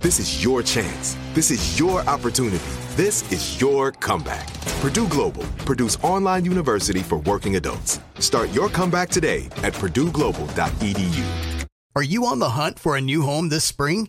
This is your chance. This is your opportunity. This is your comeback. Purdue Global, Purdue's online university for working adults. Start your comeback today at purdueglobal.edu. Are you on the hunt for a new home this spring,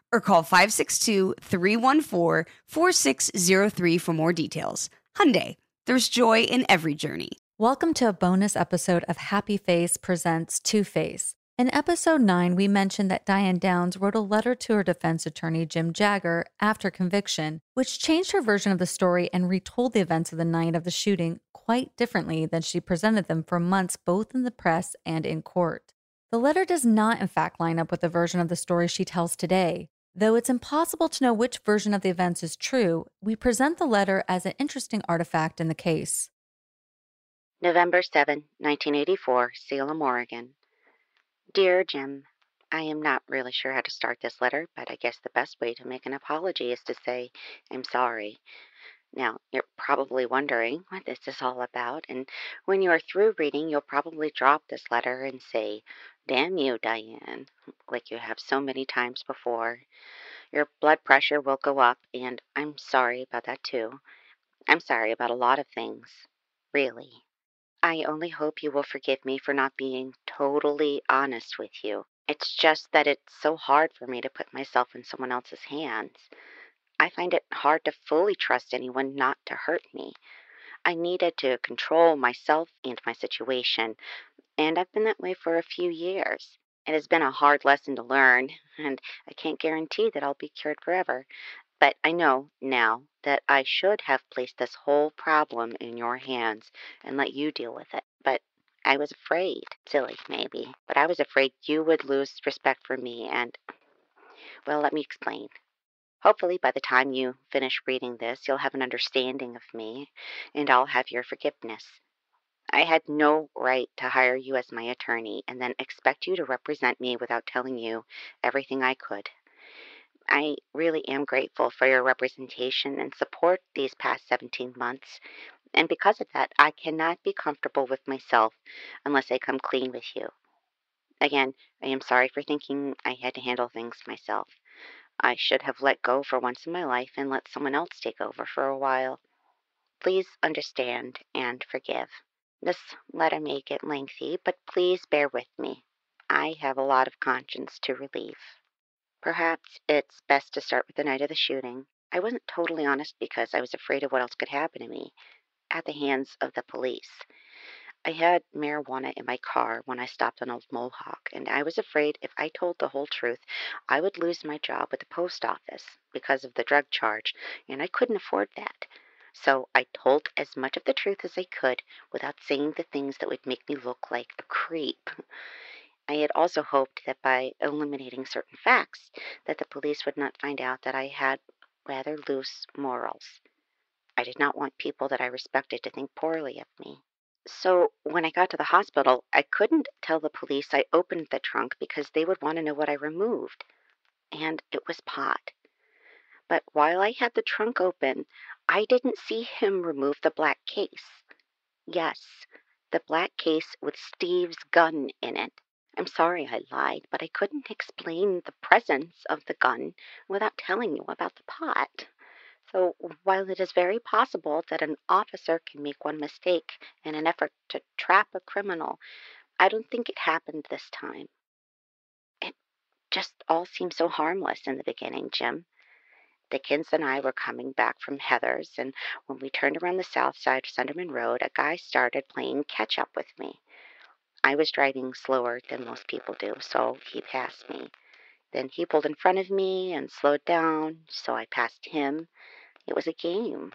or call 562-314-4603 for more details. Hyundai, there's joy in every journey. Welcome to a bonus episode of Happy Face presents Two Face. In episode 9, we mentioned that Diane Downs wrote a letter to her defense attorney, Jim Jagger, after conviction, which changed her version of the story and retold the events of the night of the shooting quite differently than she presented them for months, both in the press and in court. The letter does not, in fact, line up with the version of the story she tells today. Though it's impossible to know which version of the events is true, we present the letter as an interesting artifact in the case. November 7, 1984, Salem, Oregon. Dear Jim, I am not really sure how to start this letter, but I guess the best way to make an apology is to say, I'm sorry. Now, you're probably wondering what this is all about, and when you are through reading, you'll probably drop this letter and say, Damn you, Diane, like you have so many times before. Your blood pressure will go up, and I'm sorry about that too. I'm sorry about a lot of things, really. I only hope you will forgive me for not being totally honest with you. It's just that it's so hard for me to put myself in someone else's hands. I find it hard to fully trust anyone not to hurt me. I needed to control myself and my situation, and I've been that way for a few years. It has been a hard lesson to learn, and I can't guarantee that I'll be cured forever. But I know now that I should have placed this whole problem in your hands and let you deal with it. But I was afraid. Silly, maybe. But I was afraid you would lose respect for me, and. Well, let me explain. Hopefully, by the time you finish reading this, you'll have an understanding of me, and I'll have your forgiveness. I had no right to hire you as my attorney and then expect you to represent me without telling you everything I could. I really am grateful for your representation and support these past 17 months, and because of that, I cannot be comfortable with myself unless I come clean with you. Again, I am sorry for thinking I had to handle things myself. I should have let go for once in my life and let someone else take over for a while. Please understand and forgive. This letter may get lengthy, but please bear with me. I have a lot of conscience to relieve. Perhaps it's best to start with the night of the shooting. I wasn't totally honest because I was afraid of what else could happen to me at the hands of the police. I had marijuana in my car when I stopped on Old Mohawk, and I was afraid if I told the whole truth, I would lose my job at the post office because of the drug charge, and I couldn't afford that. So I told as much of the truth as I could without saying the things that would make me look like a creep. I had also hoped that by eliminating certain facts that the police would not find out that I had rather loose morals. I did not want people that I respected to think poorly of me. So when I got to the hospital, I couldn't tell the police I opened the trunk because they would want to know what I removed. And it was pot. But while I had the trunk open, I didn't see him remove the black case. Yes, the black case with Steve's gun in it. I'm sorry I lied, but I couldn't explain the presence of the gun without telling you about the pot. So, while it is very possible that an officer can make one mistake in an effort to trap a criminal, I don't think it happened this time. It just all seemed so harmless in the beginning, Jim. Kids and I were coming back from Heather's, and when we turned around the south side of Sunderman Road, a guy started playing catch up with me. I was driving slower than most people do, so he passed me. Then he pulled in front of me and slowed down, so I passed him. It was a game,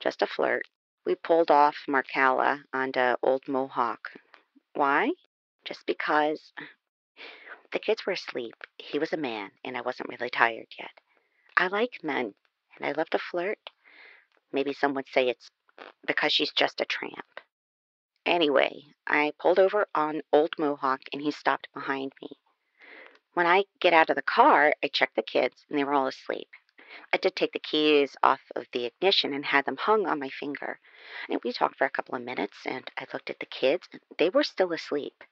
just a flirt. We pulled off Marcola onto Old Mohawk. Why? Just because the kids were asleep. He was a man, and I wasn't really tired yet. I like men, and I love to flirt. Maybe some would say it's because she's just a tramp. Anyway, I pulled over on Old Mohawk, and he stopped behind me. When I get out of the car, I check the kids, and they were all asleep. I did take the keys off of the ignition and had them hung on my finger. And we talked for a couple of minutes, and I looked at the kids, they were still asleep.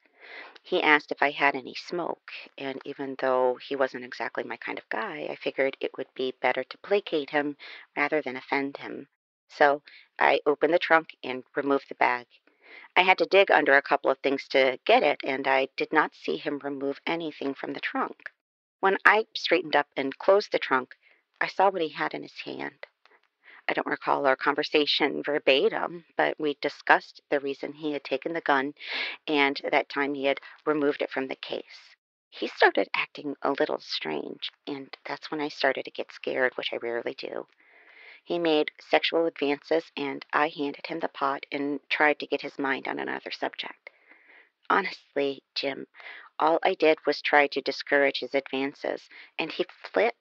He asked if I had any smoke, and even though he wasn't exactly my kind of guy, I figured it would be better to placate him rather than offend him. So I opened the trunk and removed the bag. I had to dig under a couple of things to get it, and I did not see him remove anything from the trunk. When I straightened up and closed the trunk, I saw what he had in his hand. I don't recall our conversation verbatim, but we discussed the reason he had taken the gun and that time he had removed it from the case. He started acting a little strange, and that's when I started to get scared, which I rarely do. He made sexual advances, and I handed him the pot and tried to get his mind on another subject. Honestly, Jim, all I did was try to discourage his advances, and he flipped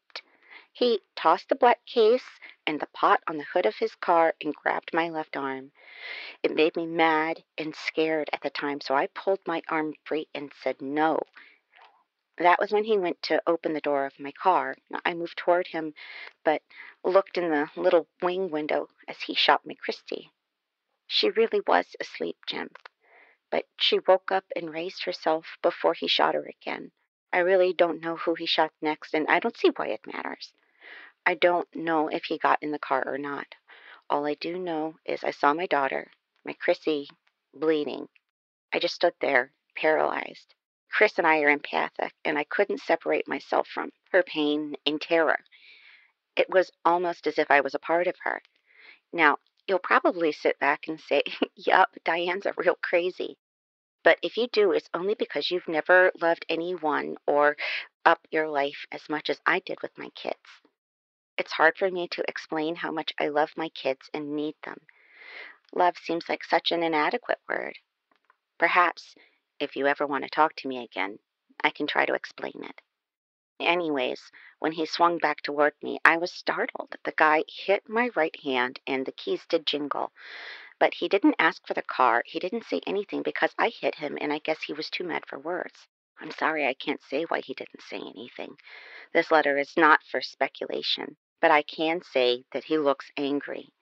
he tossed the black case and the pot on the hood of his car and grabbed my left arm. It made me mad and scared at the time, so I pulled my arm free and said no. That was when he went to open the door of my car. I moved toward him, but looked in the little wing window as he shot my Christie. She really was asleep, Jim, but she woke up and raised herself before he shot her again. I really don't know who he shot next, and I don't see why it matters. I don't know if he got in the car or not. All I do know is I saw my daughter, my Chrissy, bleeding. I just stood there, paralyzed. Chris and I are empathic, and I couldn't separate myself from her pain and terror. It was almost as if I was a part of her. Now, you'll probably sit back and say, Yup, Diane's a real crazy. But if you do, it's only because you've never loved anyone or up your life as much as I did with my kids. It's hard for me to explain how much I love my kids and need them. Love seems like such an inadequate word. Perhaps, if you ever want to talk to me again, I can try to explain it. Anyways, when he swung back toward me, I was startled. The guy hit my right hand and the keys did jingle. But he didn't ask for the car. He didn't say anything because I hit him, and I guess he was too mad for words. I'm sorry I can't say why he didn't say anything. This letter is not for speculation but I can say that he looks angry.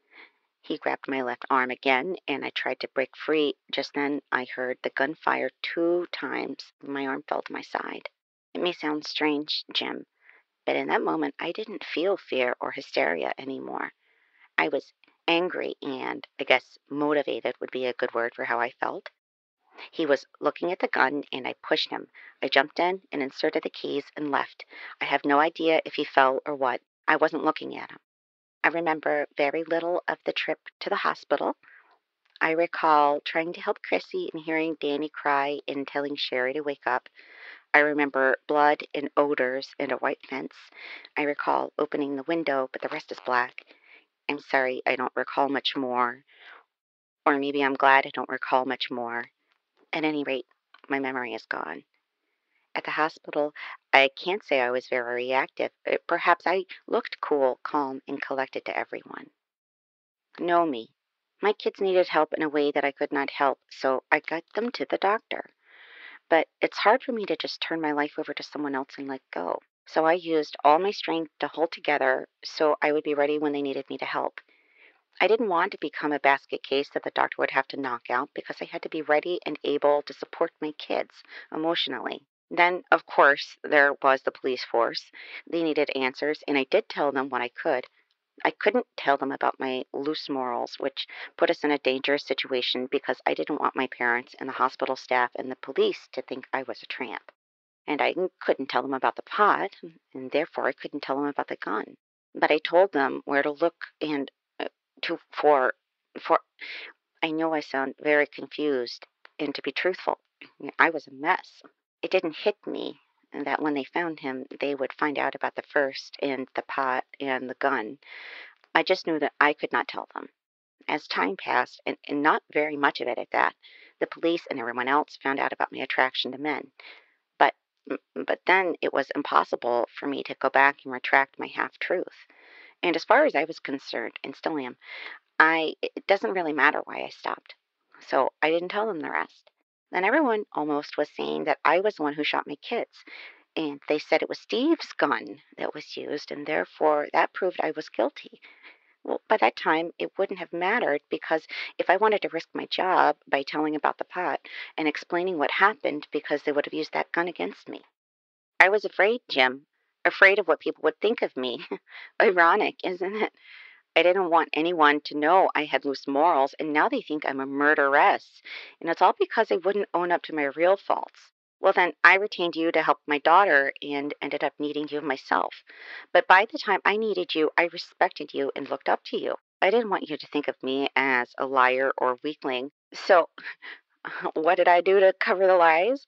He grabbed my left arm again, and I tried to break free. Just then, I heard the gun fire two times. My arm fell to my side. It may sound strange, Jim, but in that moment, I didn't feel fear or hysteria anymore. I was angry and, I guess, motivated would be a good word for how I felt. He was looking at the gun, and I pushed him. I jumped in and inserted the keys and left. I have no idea if he fell or what. I wasn't looking at him. I remember very little of the trip to the hospital. I recall trying to help Chrissy and hearing Danny cry and telling Sherry to wake up. I remember blood and odors and a white fence. I recall opening the window, but the rest is black. I'm sorry I don't recall much more. Or maybe I'm glad I don't recall much more. At any rate, my memory is gone. At the hospital, I can't say I was very reactive. Uh, perhaps I looked cool, calm, and collected to everyone. Know me. My kids needed help in a way that I could not help, so I got them to the doctor. But it's hard for me to just turn my life over to someone else and let go. So I used all my strength to hold together so I would be ready when they needed me to help. I didn't want to become a basket case that the doctor would have to knock out because I had to be ready and able to support my kids emotionally. Then, of course, there was the police force. They needed answers, and I did tell them what I could. I couldn't tell them about my loose morals, which put us in a dangerous situation because I didn't want my parents and the hospital staff and the police to think I was a tramp and I couldn't tell them about the pot, and therefore I couldn't tell them about the gun. But I told them where to look and uh, to for for. I know I sound very confused, and to be truthful, I was a mess. It didn't hit me that when they found him, they would find out about the first and the pot and the gun. I just knew that I could not tell them. As time passed, and, and not very much of it at that, the police and everyone else found out about my attraction to men. Mm, mm, but then it was impossible for me to go back and retract my half truth. And as far as I was concerned, and still am, I it doesn't really matter why I stopped. So I didn't tell them the rest. Then everyone almost was saying that I was the one who shot my kids. And they said it was Steve's gun that was used, and therefore that proved I was guilty. Well, by that time, it wouldn't have mattered because if I wanted to risk my job by telling about the pot and explaining what happened because they would have used that gun against me. I was afraid, Jim, afraid of what people would think of me. Ironic, isn't it? I didn't want anyone to know I had loose morals, and now they think I'm a murderess. And it's all because I wouldn't own up to my real faults. Well, then I retained you to help my daughter and ended up needing you myself. But by the time I needed you, I respected you and looked up to you. I didn't want you to think of me as a liar or weakling. So, what did I do to cover the lies?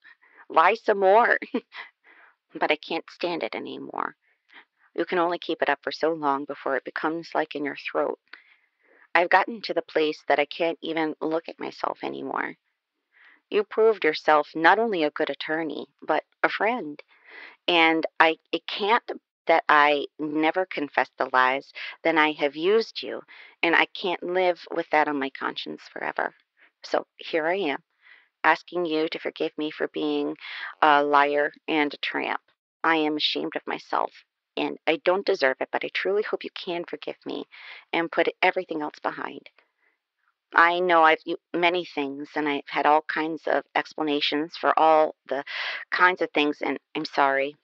Lie some more. but I can't stand it any more. You can only keep it up for so long before it becomes like in your throat. I've gotten to the place that I can't even look at myself anymore. You proved yourself not only a good attorney, but a friend. And I it can't that I never confessed the lies, then I have used you, and I can't live with that on my conscience forever. So here I am, asking you to forgive me for being a liar and a tramp. I am ashamed of myself, and I don't deserve it, but I truly hope you can forgive me and put everything else behind. I know I've many things and I've had all kinds of explanations for all the kinds of things, and I'm sorry.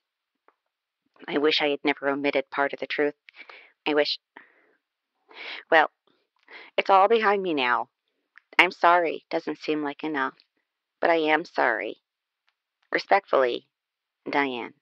I wish I had never omitted part of the truth. I wish. Well, it's all behind me now. I'm sorry, doesn't seem like enough, but I am sorry. Respectfully, Diane.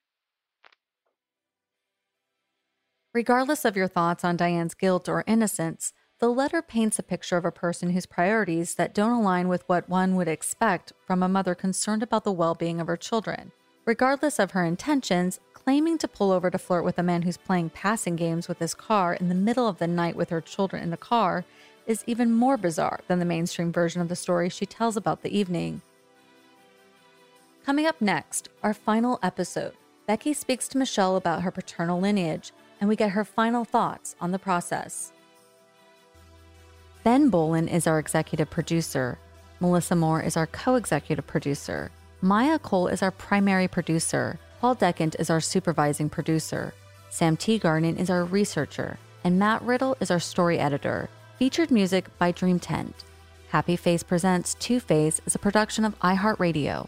Regardless of your thoughts on Diane's guilt or innocence, the letter paints a picture of a person whose priorities that don't align with what one would expect from a mother concerned about the well-being of her children. Regardless of her intentions, claiming to pull over to flirt with a man who's playing passing games with his car in the middle of the night with her children in the car is even more bizarre than the mainstream version of the story she tells about the evening. Coming up next, our final episode. Becky speaks to Michelle about her paternal lineage, and we get her final thoughts on the process. Ben Bowlin is our executive producer. Melissa Moore is our co executive producer. Maya Cole is our primary producer. Paul Decant is our supervising producer. Sam Teagarden is our researcher. And Matt Riddle is our story editor. Featured music by Dream Tent. Happy Face Presents Two Face is a production of iHeartRadio.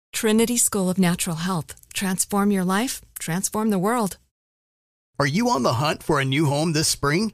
Trinity School of Natural Health. Transform your life, transform the world. Are you on the hunt for a new home this spring,